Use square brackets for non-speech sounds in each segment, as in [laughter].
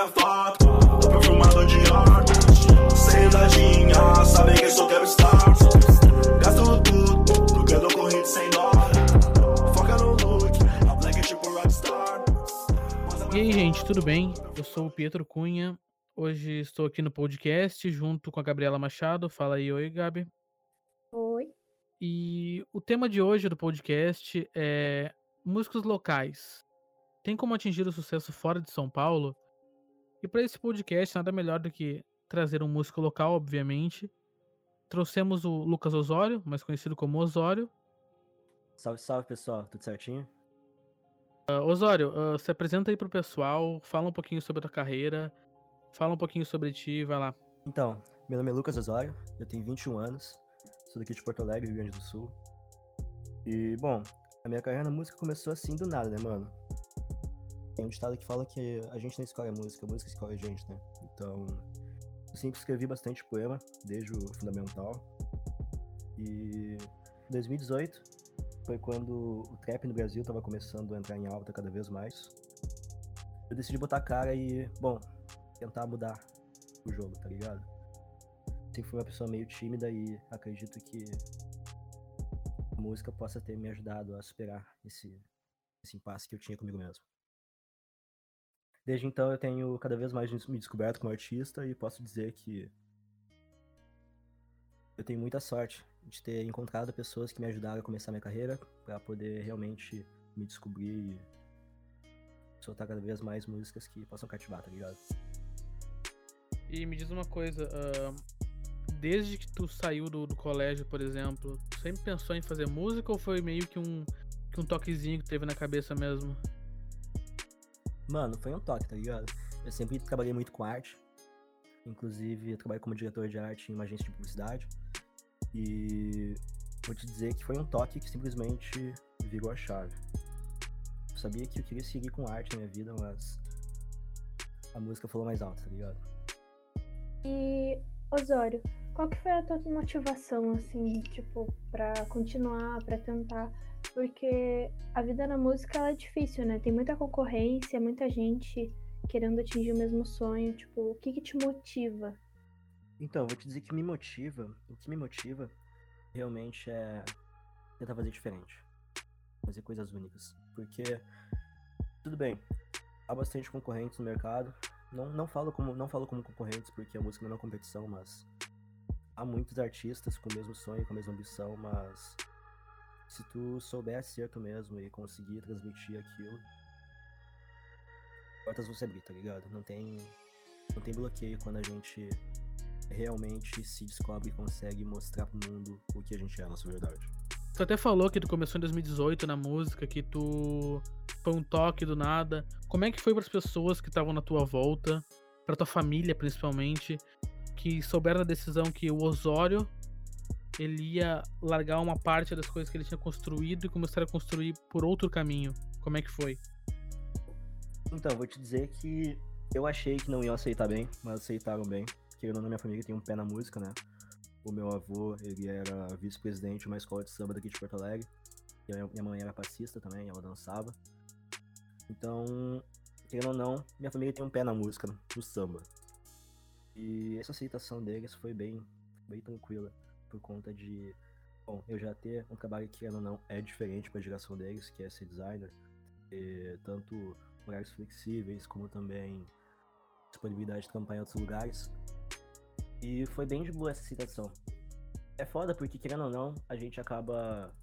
tiver foto, tô perfumado de sabe que estar. Gasto tudo, porque eu dou corrida sem dó. Foca no look, a black é tipo rockstar. E aí, gente, tudo bem? Eu sou o Pietro Cunha. Hoje estou aqui no podcast junto com a Gabriela Machado. Fala aí, oi, Gabi. Oi. E o tema de hoje do podcast é músicos locais. Tem como atingir o sucesso fora de São Paulo? E para esse podcast, nada melhor do que trazer um músico local, obviamente. Trouxemos o Lucas Osório, mais conhecido como Osório. Salve, salve pessoal, tudo certinho? Uh, Osório, uh, se apresenta aí pro pessoal, fala um pouquinho sobre a tua carreira, fala um pouquinho sobre ti, vai lá. Então, meu nome é Lucas Osório, eu tenho 21 anos, sou daqui de Porto Alegre, Rio Grande do Sul. E, bom, a minha carreira na música começou assim do nada, né, mano? Tem um ditado que fala que a gente não escolhe a música, a música escolhe a gente, né? Então, eu sempre escrevi bastante poema, desde o fundamental. E em 2018 foi quando o trap no Brasil tava começando a entrar em alta cada vez mais. Eu decidi botar a cara e, bom, tentar mudar o jogo, tá ligado? Sempre fui uma pessoa meio tímida e acredito que a música possa ter me ajudado a superar esse, esse impasse que eu tinha comigo mesmo. Desde então eu tenho cada vez mais me descoberto como artista e posso dizer que eu tenho muita sorte de ter encontrado pessoas que me ajudaram a começar minha carreira para poder realmente me descobrir e soltar cada vez mais músicas que possam cativar, tá ligado? E me diz uma coisa, uh, desde que tu saiu do, do, colégio, por exemplo, tu sempre pensou em fazer música ou foi meio que um, que um toquezinho que teve na cabeça mesmo? Mano, foi um toque, tá ligado? Eu sempre trabalhei muito com arte. Inclusive, eu trabalho como diretor de arte em uma agência de publicidade. E vou te dizer que foi um toque que simplesmente virou a chave. Eu sabia que eu queria seguir com arte na minha vida, mas a música falou mais alto, tá ligado? E, Osório, qual que foi a tua motivação, assim, tipo, pra continuar, pra tentar? Porque a vida na música ela é difícil, né? Tem muita concorrência, muita gente querendo atingir o mesmo sonho. Tipo, o que, que te motiva? Então, vou te dizer que me motiva. O que me motiva realmente é tentar fazer diferente. Fazer coisas únicas. Porque, tudo bem, há bastante concorrentes no mercado. Não, não, falo como, não falo como concorrentes porque a música não é uma competição, mas há muitos artistas com o mesmo sonho, com a mesma ambição, mas se tu souber ser tu mesmo e conseguir transmitir aquilo, portas vão se abrir, tá ligado? Não tem, não tem bloqueio quando a gente realmente se descobre e consegue mostrar pro mundo o que a gente é, a nossa verdade. Tu até falou que tu começou em 2018 na música, que tu foi um toque do nada. Como é que foi para as pessoas que estavam na tua volta, para tua família principalmente, que souberam da decisão que o Osório ele ia largar uma parte das coisas que ele tinha construído e começar a construir por outro caminho. Como é que foi? Então, vou te dizer que eu achei que não iam aceitar bem, mas aceitaram bem. Querendo ou não, minha família tem um pé na música, né? O meu avô, ele era vice-presidente de uma escola de samba daqui de Porto Alegre. E minha mãe era passista também, ela dançava. Então, querendo ou não, minha família tem um pé na música, no samba. E essa aceitação deles foi bem, bem tranquila, por conta de, bom, eu já ter um trabalho que, ou não, é diferente para a geração deles, que é ser designer, tanto horários flexíveis, como também disponibilidade de trampar em outros lugares. E foi bem de boa essa citação. É foda porque, querendo ou não, a gente acaba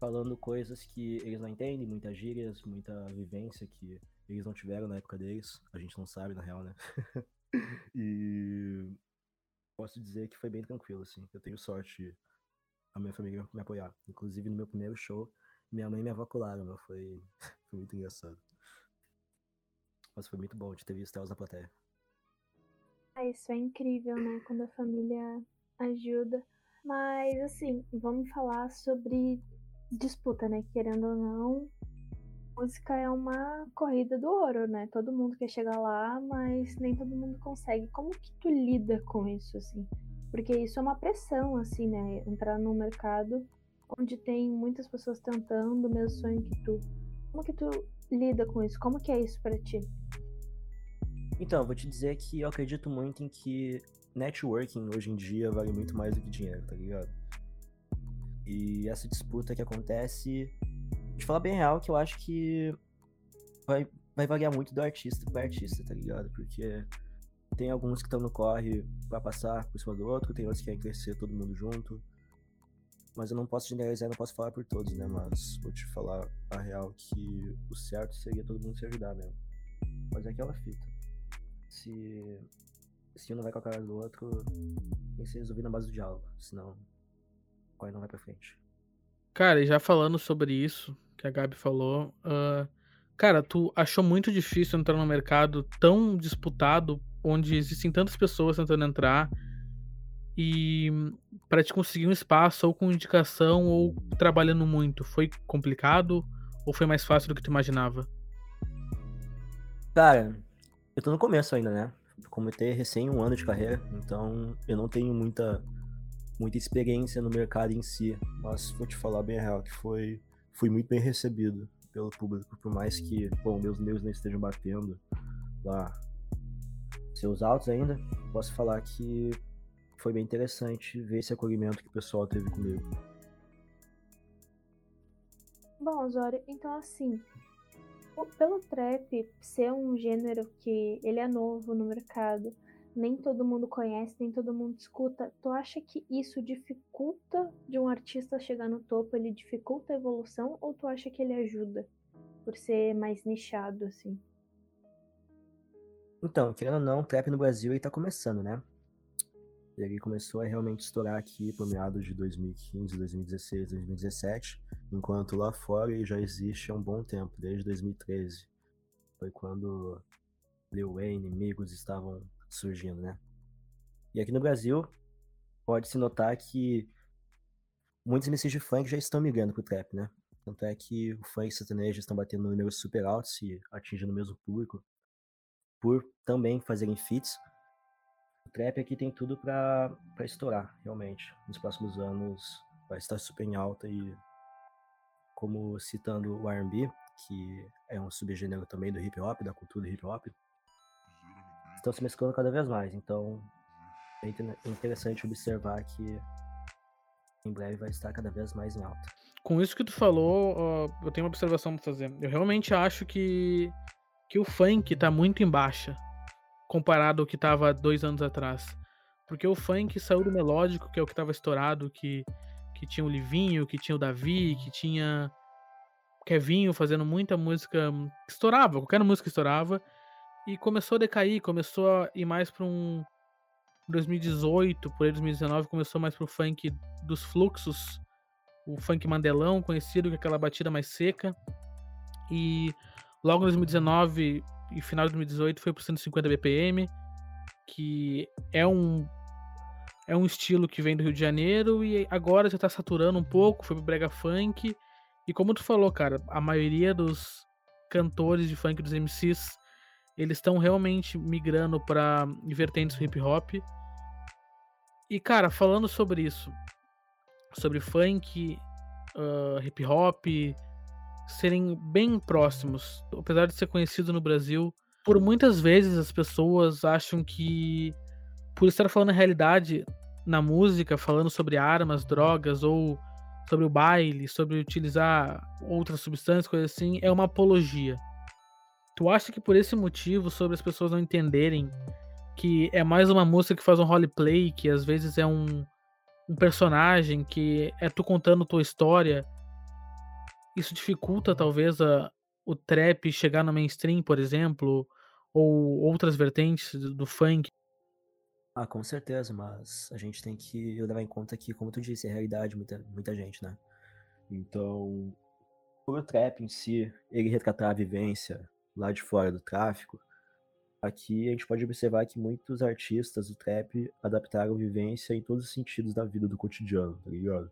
falando coisas que eles não entendem, muitas gírias, muita vivência que eles não tiveram na época deles. A gente não sabe, na real, né? [laughs] e posso dizer que foi bem tranquilo, assim. Eu tenho sorte a minha família me apoiar. Inclusive, no meu primeiro show, minha mãe me avacularam, meu. Foi, [laughs] foi muito engraçado. Mas foi muito bom de ter visto elas na plateia. Ah, isso é incrível, né? Quando a família ajuda. Mas, assim, vamos falar sobre disputa, né? Querendo ou não, música é uma corrida do ouro, né? Todo mundo quer chegar lá, mas nem todo mundo consegue. Como que tu lida com isso, assim? Porque isso é uma pressão, assim, né? Entrar num mercado onde tem muitas pessoas tentando o mesmo sonho que tu. Como que tu lida com isso? Como que é isso para ti? Então, vou te dizer que eu acredito muito em que networking hoje em dia vale muito mais do que dinheiro, tá ligado? E essa disputa que acontece, de falar bem real, que eu acho que vai, vai variar muito do artista para artista, tá ligado? Porque tem alguns que estão no corre para passar por cima do outro, tem outros que querem crescer todo mundo junto. Mas eu não posso generalizar, não posso falar por todos, né? Mas vou te falar a real que o certo seria todo mundo se ajudar mesmo. Mas é aquela fita. Se, se um não vai com a cara do outro, tem que ser resolvido na base do diálogo. Senão, o corre não vai pra frente. Cara, e já falando sobre isso, que a Gabi falou, uh, cara, tu achou muito difícil entrar num mercado tão disputado, onde existem tantas pessoas tentando entrar, e para te conseguir um espaço, ou com indicação, ou trabalhando muito, foi complicado ou foi mais fácil do que tu imaginava? Cara, eu tô no começo ainda, né? Comecei recém um ano de carreira, então eu não tenho muita muita experiência no mercado em si, mas vou te falar bem real que foi fui muito bem recebido pelo público, por mais que, bom, meus meus não estejam batendo lá seus altos ainda, posso falar que foi bem interessante ver esse acolhimento que o pessoal teve comigo. Bom, Zório, então assim, pelo trap ser um gênero que ele é novo no mercado, nem todo mundo conhece, nem todo mundo escuta, tu acha que isso dificulta de um artista chegar no topo, ele dificulta a evolução ou tu acha que ele ajuda por ser mais nichado assim? Então, querendo ou não, o trap no Brasil ele tá começando, né? Ele começou a realmente estourar aqui por meados de 2015, 2016, 2017, enquanto lá fora ele já existe há um bom tempo, desde 2013. Foi quando Lil Wayne, Migos estavam surgindo, né? E aqui no Brasil, pode-se notar que muitos MCs de funk já estão migrando pro trap, né? Tanto é que o funk e sertanejo estão batendo números super altos e atingindo o mesmo público por também fazerem feats o trap aqui tem tudo para estourar, realmente. Nos próximos anos vai estar super em alta e como citando o R&B, que é um subgênero também do hip hop, da cultura hip hop, estão se mesclando cada vez mais. Então é interessante observar que em breve vai estar cada vez mais em alta. Com isso que tu falou, eu tenho uma observação para fazer. Eu realmente acho que que o funk tá muito em baixa comparado ao que tava dois anos atrás. Porque o funk saiu do melódico, que é o que tava estourado, que, que tinha o Livinho, que tinha o Davi, que tinha o Kevinho fazendo muita música que estourava, qualquer música estourava. E começou a decair, começou a ir mais para um 2018, por aí 2019, começou mais pro funk dos fluxos, o funk mandelão, conhecido com aquela batida mais seca. E logo em 2019 e final de 2018 foi pro 150 BPM, que é um é um estilo que vem do Rio de Janeiro e agora já tá saturando um pouco, foi pro brega funk. E como tu falou, cara, a maioria dos cantores de funk dos MCs, eles estão realmente migrando para vertentes hip hop. E cara, falando sobre isso, sobre funk, uh, hip hop, serem bem próximos, apesar de ser conhecido no Brasil. Por muitas vezes as pessoas acham que, por estar falando a realidade na música, falando sobre armas, drogas ou sobre o baile, sobre utilizar outras substâncias, coisas assim, é uma apologia. Tu acha que por esse motivo, sobre as pessoas não entenderem que é mais uma música que faz um roleplay, que às vezes é um, um personagem, que é tu contando tua história, isso dificulta talvez a, o trap chegar no mainstream, por exemplo, ou outras vertentes do funk? Ah, com certeza, mas a gente tem que levar em conta que, como tu disse, é realidade de muita, muita gente, né? Então, o trap em si, ele retratar a vivência lá de fora do tráfico, aqui a gente pode observar que muitos artistas do trap adaptaram vivência em todos os sentidos da vida do cotidiano, tá ligado?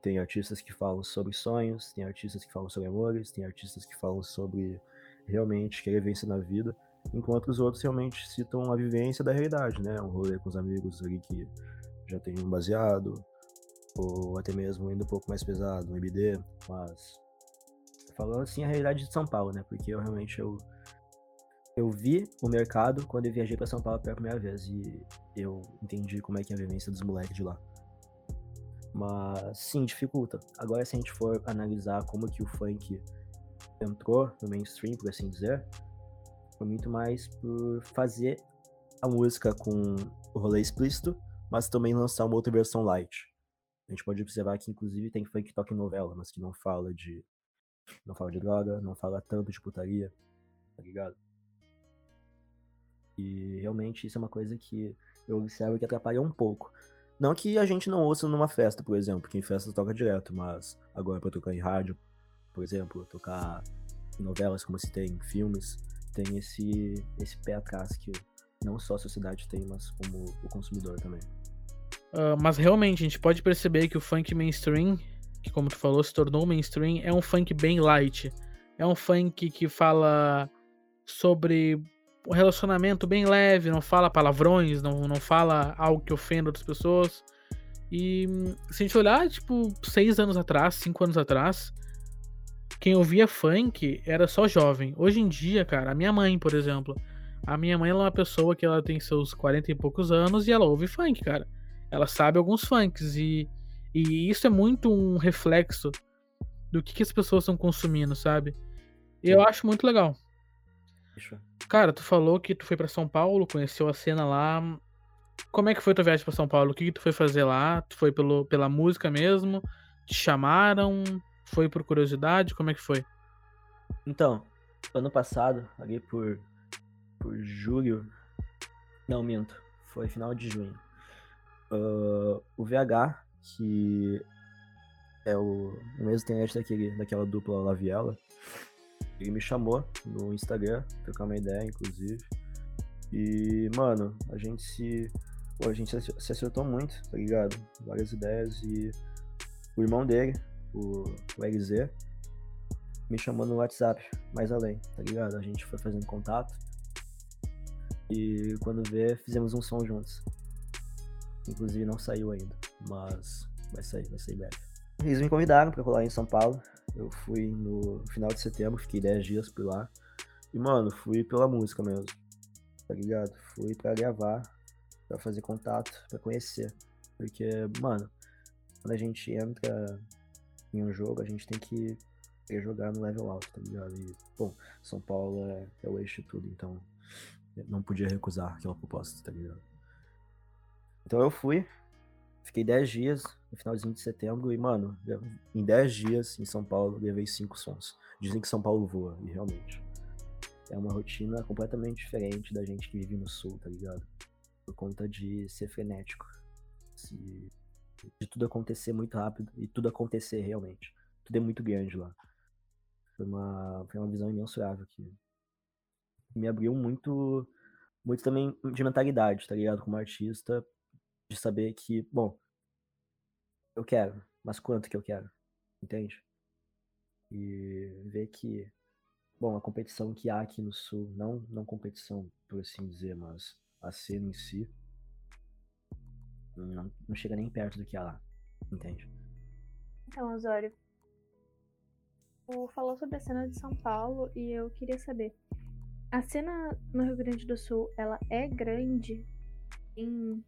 Tem artistas que falam sobre sonhos, tem artistas que falam sobre amores, tem artistas que falam sobre realmente querer vencer na vida, enquanto os outros realmente citam a vivência da realidade, né? Um rolê com os amigos ali que já tem um baseado, ou até mesmo indo um pouco mais pesado, um MD, mas falando assim a realidade de São Paulo, né? Porque eu realmente eu eu vi o mercado quando eu viajei pra São Paulo pela primeira vez e eu entendi como é que é a vivência dos moleques de lá. Mas sim, dificulta. Agora se a gente for analisar como que o funk entrou no mainstream, por assim dizer, foi muito mais por fazer a música com o rolê explícito, mas também lançar uma outra versão light. A gente pode observar que inclusive tem funk que toca em novela, mas que não fala de não fala de droga, não fala tanto de putaria, tá ligado? E realmente isso é uma coisa que eu observo que atrapalha um pouco. Não que a gente não ouça numa festa, por exemplo, porque em festa toca direto, mas agora pra tocar em rádio, por exemplo, tocar em novelas, como se tem em filmes, tem esse, esse pé atrás que não só a sociedade tem, mas como o consumidor também. Uh, mas realmente, a gente pode perceber que o funk mainstream, que como tu falou, se tornou mainstream, é um funk bem light. É um funk que fala sobre um relacionamento bem leve, não fala palavrões, não, não fala algo que ofenda outras pessoas. E se a gente olhar, tipo, seis anos atrás, cinco anos atrás, quem ouvia funk era só jovem. Hoje em dia, cara, a minha mãe, por exemplo, a minha mãe é uma pessoa que ela tem seus 40 e poucos anos e ela ouve funk, cara. Ela sabe alguns funks e, e isso é muito um reflexo do que, que as pessoas estão consumindo, sabe? E eu acho muito legal. Cara, tu falou que tu foi para São Paulo, conheceu a cena lá. Como é que foi tua viagem para São Paulo? O que, que tu foi fazer lá? Tu foi pelo, pela música mesmo? Te chamaram? Foi por curiosidade? Como é que foi? Então, ano passado, ali por, por julho. Não, minto. Foi final de junho. Uh, o VH, que é o, o mesmo internet daquele, daquela dupla Laviela, ele me chamou no Instagram, trocar uma ideia, inclusive. E, mano, a gente se. Pô, a gente se acertou muito, tá ligado? Várias ideias e o irmão dele, o, o LZ, me chamou no WhatsApp, mais além, tá ligado? A gente foi fazendo contato. E quando vê, fizemos um som juntos. Inclusive não saiu ainda, mas vai sair, vai sair breve. Eles me convidaram pra colar em São Paulo. Eu fui no final de setembro, fiquei 10 dias por lá. E, mano, fui pela música mesmo. Tá ligado? Fui pra gravar, pra fazer contato, pra conhecer. Porque, mano, quando a gente entra em um jogo, a gente tem que jogar no level alto, tá ligado? E, bom, São Paulo é, é o eixo de tudo, então não podia recusar aquela proposta, tá ligado? Então eu fui, fiquei 10 dias, no finalzinho de setembro, e, mano, em 10 dias em São Paulo, levei 5 sons. Dizem que São Paulo voa, e realmente. É uma rotina completamente diferente da gente que vive no sul, tá ligado? Por conta de ser frenético. de tudo acontecer muito rápido e tudo acontecer realmente. Tudo é muito grande lá. Foi uma, foi uma visão imensurável que me abriu muito, muito também de mentalidade, tá ligado? Como artista, de saber que, bom, eu quero, mas quanto que eu quero, entende? E ver que, bom, a competição que há aqui no Sul, não, não competição por assim dizer, mas a cena em si, não, não chega nem perto do que há lá, entende? Então, Osório, tu falou sobre a cena de São Paulo e eu queria saber, a cena no Rio Grande do Sul, ela é grande em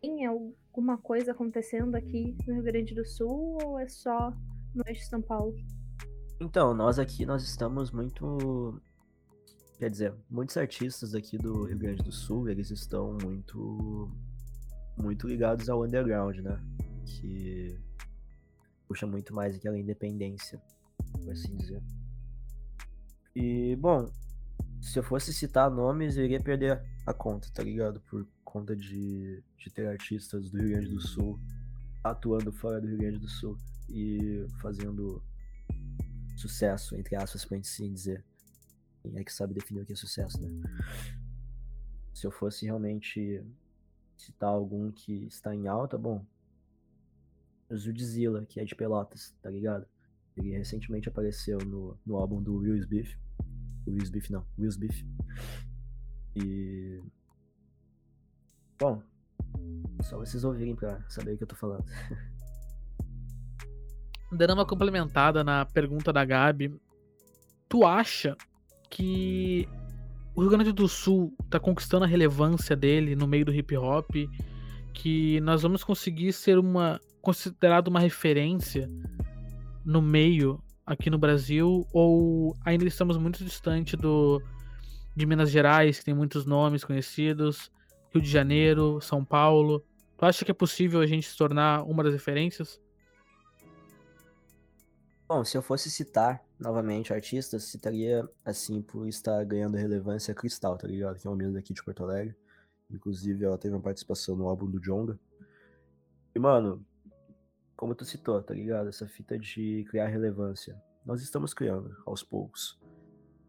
tem alguma coisa acontecendo aqui no Rio Grande do Sul ou é só no eixo de São Paulo? Então, nós aqui nós estamos muito quer dizer, muitos artistas aqui do Rio Grande do Sul, eles estão muito muito ligados ao underground, né? Que puxa muito mais aquela independência, por assim dizer. E, bom, se eu fosse citar nomes, eu iria perder a conta, tá ligado? Por conta de, de ter artistas do Rio Grande do Sul atuando fora do Rio Grande do Sul e fazendo sucesso, entre aspas, pra gente sim dizer. Quem é que sabe definir o que é sucesso, né? Se eu fosse realmente citar algum que está em alta, bom. Zudzilla, que é de Pelotas, tá ligado? Ele recentemente apareceu no, no álbum do Will Smith. Will Smith não, Will Smith. E Bom, só vocês ouvirem pra saber o que eu tô falando. [laughs] Dando uma complementada na pergunta da Gabi, tu acha que o Rio Grande do Sul tá conquistando a relevância dele no meio do hip hop, que nós vamos conseguir ser uma considerado uma referência no meio aqui no Brasil ou ainda estamos muito distante do de Minas Gerais, que tem muitos nomes conhecidos, Rio de Janeiro, São Paulo. Tu acha que é possível a gente se tornar uma das referências? Bom, se eu fosse citar novamente artistas, citaria, assim, por estar ganhando relevância Cristal, tá ligado? Que é uma menina daqui de Porto Alegre. Inclusive, ela teve uma participação no álbum do Jonga. E, mano, como tu citou, tá ligado? Essa fita de criar relevância. Nós estamos criando, aos poucos.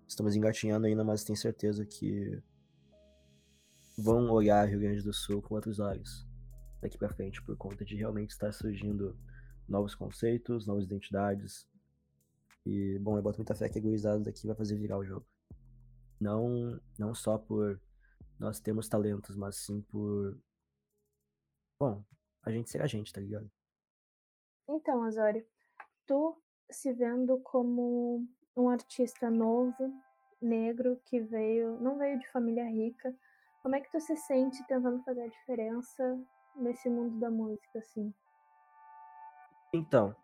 Estamos engatinhando ainda, mas tenho certeza que vão olhar Rio Grande do Sul com outros olhos daqui para frente, por conta de realmente estar surgindo novos conceitos, novas identidades. E, bom, eu boto muita fé que a gurizada daqui vai fazer virar o jogo. Não, não só por nós termos talentos, mas sim por. Bom, a gente ser a gente, tá ligado? Então, Azori, tu se vendo como um artista novo, negro, que veio, não veio de família rica, como é que tu se sente tentando fazer a diferença nesse mundo da música, assim? Então,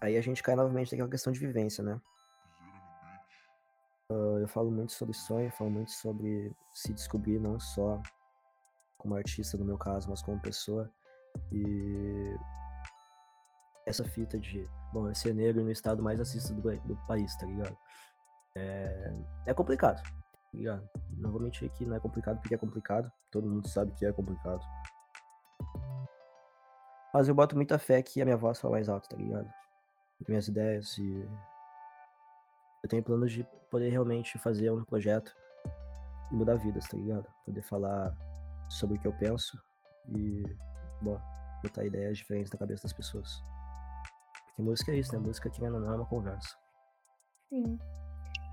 aí a gente cai novamente naquela questão de vivência, né? Uh, eu falo muito sobre sonho, falo muito sobre se descobrir não só como artista no meu caso, mas como pessoa. E essa fita de, bom, eu ser negro no estado mais assistido do, do país, tá ligado? É, é complicado, ligado? Não vou mentir que não é complicado porque é complicado, todo mundo sabe que é complicado. Mas eu boto muita fé que a minha voz fala mais alto, tá ligado? Minhas ideias e. Eu tenho planos de poder realmente fazer um projeto e mudar vidas, tá ligado? Poder falar sobre o que eu penso e, bom, botar ideias diferentes na cabeça das pessoas. Porque música é isso, né? Música, ou não, é uma conversa. Sim.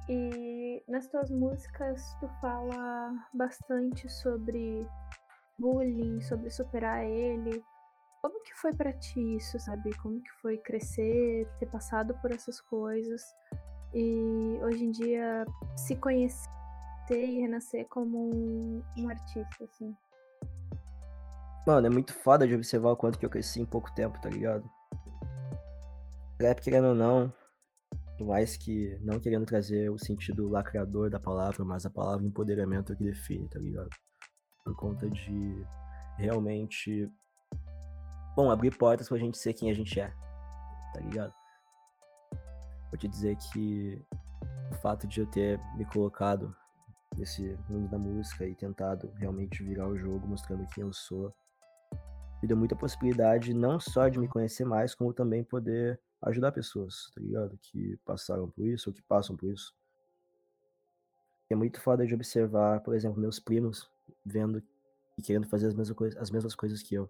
E nas tuas músicas tu fala bastante sobre bullying, sobre superar ele. Como que foi para ti isso, sabe? Como que foi crescer, ter passado por essas coisas e hoje em dia se conhecer e renascer como um, um artista, assim? Mano, é muito foda de observar o quanto que eu cresci em pouco tempo, tá ligado? Rap, querendo ou não, por mais que não querendo trazer o sentido lacrador da palavra, mas a palavra empoderamento é que define, tá ligado? Por conta de realmente, bom, abrir portas pra gente ser quem a gente é, tá ligado? Vou te dizer que o fato de eu ter me colocado nesse mundo da música e tentado realmente virar o jogo mostrando quem eu sou, me deu muita possibilidade não só de me conhecer mais, como também poder ajudar pessoas, tá ligado? Que passaram por isso ou que passam por isso. É muito foda de observar, por exemplo, meus primos vendo e querendo fazer as mesmas, coisas, as mesmas coisas que eu.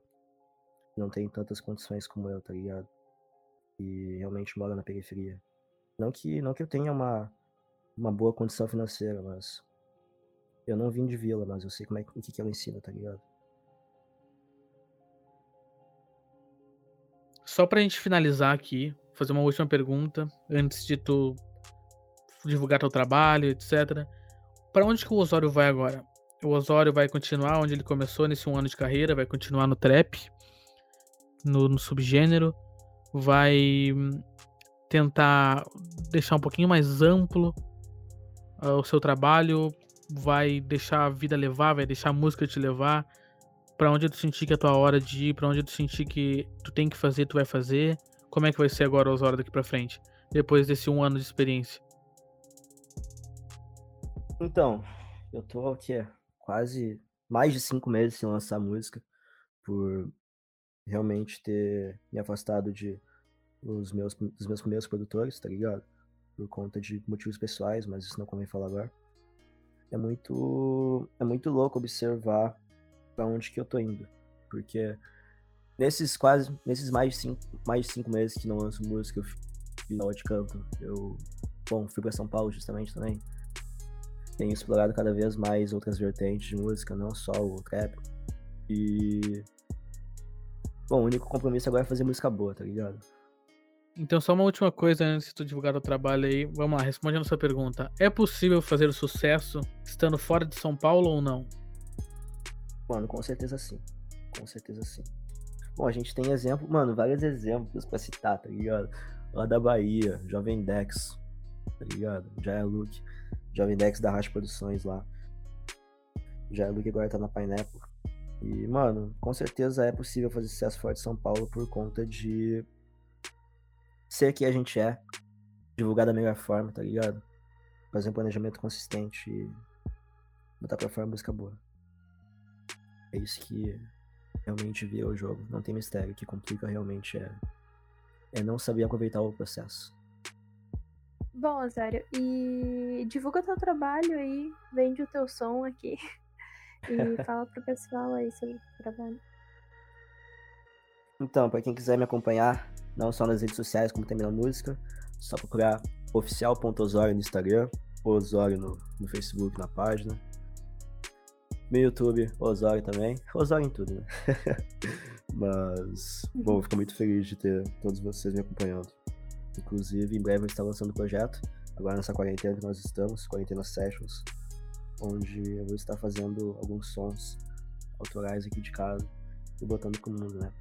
Não tem tantas condições como eu, tá ligado? E realmente mora na periferia. Não que, não que eu tenha uma, uma boa condição financeira, mas eu não vim de vila, mas eu sei como é, o que, que ela ensina, tá ligado? Só pra gente finalizar aqui, fazer uma última pergunta antes de tu divulgar teu trabalho, etc. Para onde que o Osório vai agora? O Osório vai continuar onde ele começou nesse um ano de carreira, vai continuar no trap, no, no subgênero, vai tentar deixar um pouquinho mais amplo uh, o seu trabalho, vai deixar a vida levar, vai deixar a música te levar para onde tu sentir que é a tua hora de ir, para onde tu sentir que tu tem que fazer, tu vai fazer. Como é que vai ser agora as horas daqui para frente, depois desse um ano de experiência? Então, eu tô aqui quase mais de cinco meses sem lançar música, por realmente ter me afastado de os meus, dos meus primeiros produtores, tá ligado? Por conta de motivos pessoais, mas isso não convém falar agora. É muito, é muito louco observar para onde que eu tô indo, porque nesses quase, nesses mais de cinco, mais de cinco meses que não lanço música, eu fiz aula de canto, eu, bom, fui para São Paulo justamente também. Tenho explorado cada vez mais outras vertentes de música, não só o trap. E bom, o único compromisso agora é fazer música boa, tá ligado? Então, só uma última coisa antes de tu divulgar o trabalho aí. Vamos lá, respondendo a sua pergunta. É possível fazer sucesso estando fora de São Paulo ou não? Mano, com certeza sim. Com certeza sim. Bom, a gente tem exemplo, mano, vários exemplos pra citar, tá ligado? Lá da Bahia, Jovem Dex, tá ligado? Jaya Luke, Jovem Dex da Racha Produções lá. Jaya Luke agora tá na Pineapple. E, mano, com certeza é possível fazer sucesso fora de São Paulo por conta de ser quem a gente é, divulgar da melhor forma, tá ligado? Fazer um planejamento consistente e botar pra fora música boa. É isso que realmente vira o jogo. Não tem mistério. O que complica realmente é, é não saber aproveitar o processo. Bom, Osório, e divulga teu trabalho aí, vende o teu som aqui. [laughs] E [laughs] fala pro pessoal aí sobre o trabalho. Então, pra quem quiser me acompanhar, não só nas redes sociais, como também na música, só procurar oficial.osório no Instagram, Osório no, no Facebook, na página. No YouTube, Osório também. Osório em tudo, né? [laughs] Mas, bom, eu fico muito feliz de ter todos vocês me acompanhando. Inclusive, em breve eu estou lançando o projeto, agora nessa quarentena que nós estamos, Quarentena Sessions, onde eu vou estar fazendo alguns sons autorais aqui de casa e botando pro mundo, né?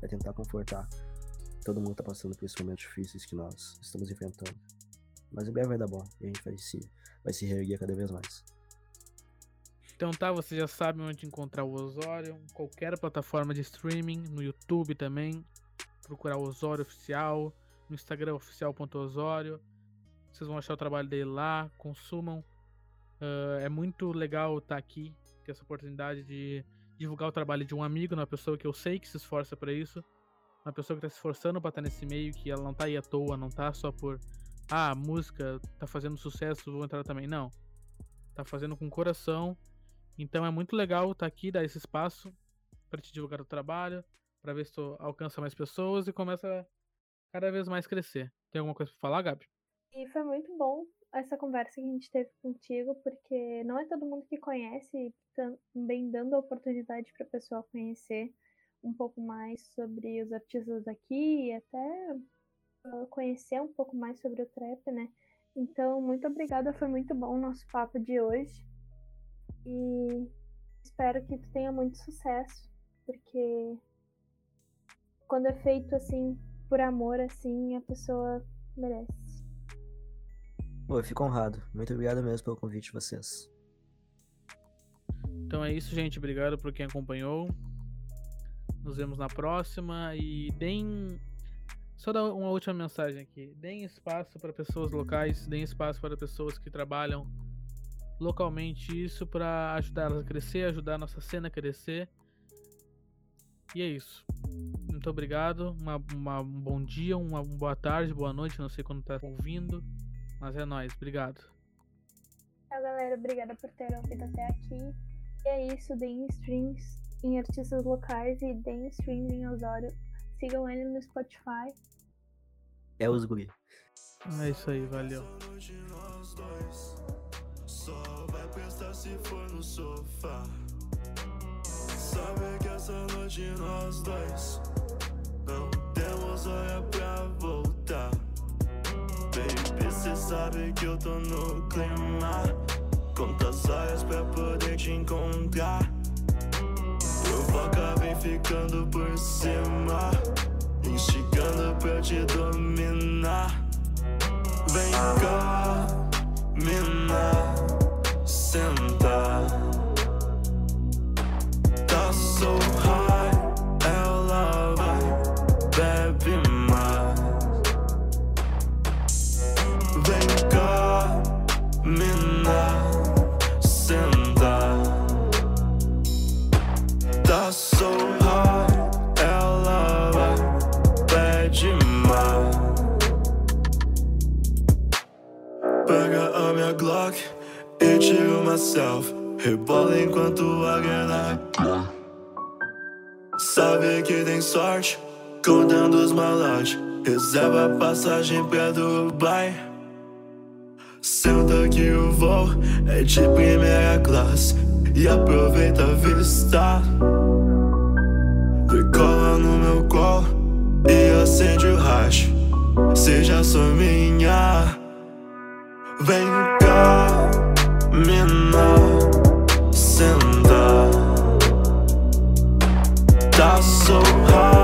Pra tentar confortar. Todo mundo tá passando por esses momentos difíceis que nós estamos enfrentando. Mas em breve vai dar bom e a gente vai se, vai se reerguer cada vez mais. Então tá, você já sabe onde encontrar o Osório, qualquer plataforma de streaming, no YouTube também. Procurar o Osório Oficial, no Instagram oficial.osório. Vocês vão achar o trabalho dele lá, consumam. Uh, é muito legal estar tá aqui, ter essa oportunidade de divulgar o trabalho de um amigo, uma pessoa que eu sei que se esforça para isso, uma pessoa que está se esforçando para estar nesse meio, que ela não tá aí à toa, não tá só por ah, música tá fazendo sucesso, vou entrar também. Não. Tá fazendo com coração. Então é muito legal estar tá aqui, dar esse espaço para te divulgar o trabalho, para ver se tu alcança mais pessoas e começa a cada vez mais crescer. Tem alguma coisa para falar, Gabi? E foi muito bom essa conversa que a gente teve contigo, porque não é todo mundo que conhece, também dando a oportunidade para a pessoa conhecer um pouco mais sobre os artistas daqui e até uh, conhecer um pouco mais sobre o trap, né? Então, muito obrigada, foi muito bom o nosso papo de hoje. E espero que tu tenha muito sucesso, porque quando é feito assim por amor assim, a pessoa merece. Pô, eu fico honrado. Muito obrigado mesmo pelo convite de vocês. Então é isso, gente. Obrigado por quem acompanhou. Nos vemos na próxima e deem. Só dar uma última mensagem aqui. Deem espaço para pessoas locais, deem espaço para pessoas que trabalham localmente. Isso para ajudar elas a crescer, ajudar a nossa cena a crescer. E é isso. Muito obrigado. Uma, uma, um bom dia, uma, uma boa tarde, boa noite. Não sei quando tá ouvindo. Mas é nóis, obrigado. Tchau, galera. Obrigada por ter ouvido até aqui. E é isso, deem streams em artistas locais e deem streams em Osório. Sigam ele no Spotify. É os guri. É isso aí, valeu. Se for no sofá. Sabe que essa noite nós dois não temos hora pra voltar. Baby, cê sabe que eu tô no clima. Quantas horas pra poder te encontrar? Provoca, vem ficando por cima. Instigando pra te dominar. Vem cá, mina, senta. Tá so high, ela vai, bebe mais. Vem cá, mina, senta. Tá so high, selfie. Rebola enquanto a grana cai. Sabe que tem sorte, contando os malotes. Reserva a passagem pra Dubai. Senta que o voo é de primeira classe. E aproveita a vista. Decola no meu colo e acende o racho. seja só minha. Vem cá, mina, senta. Tá so high,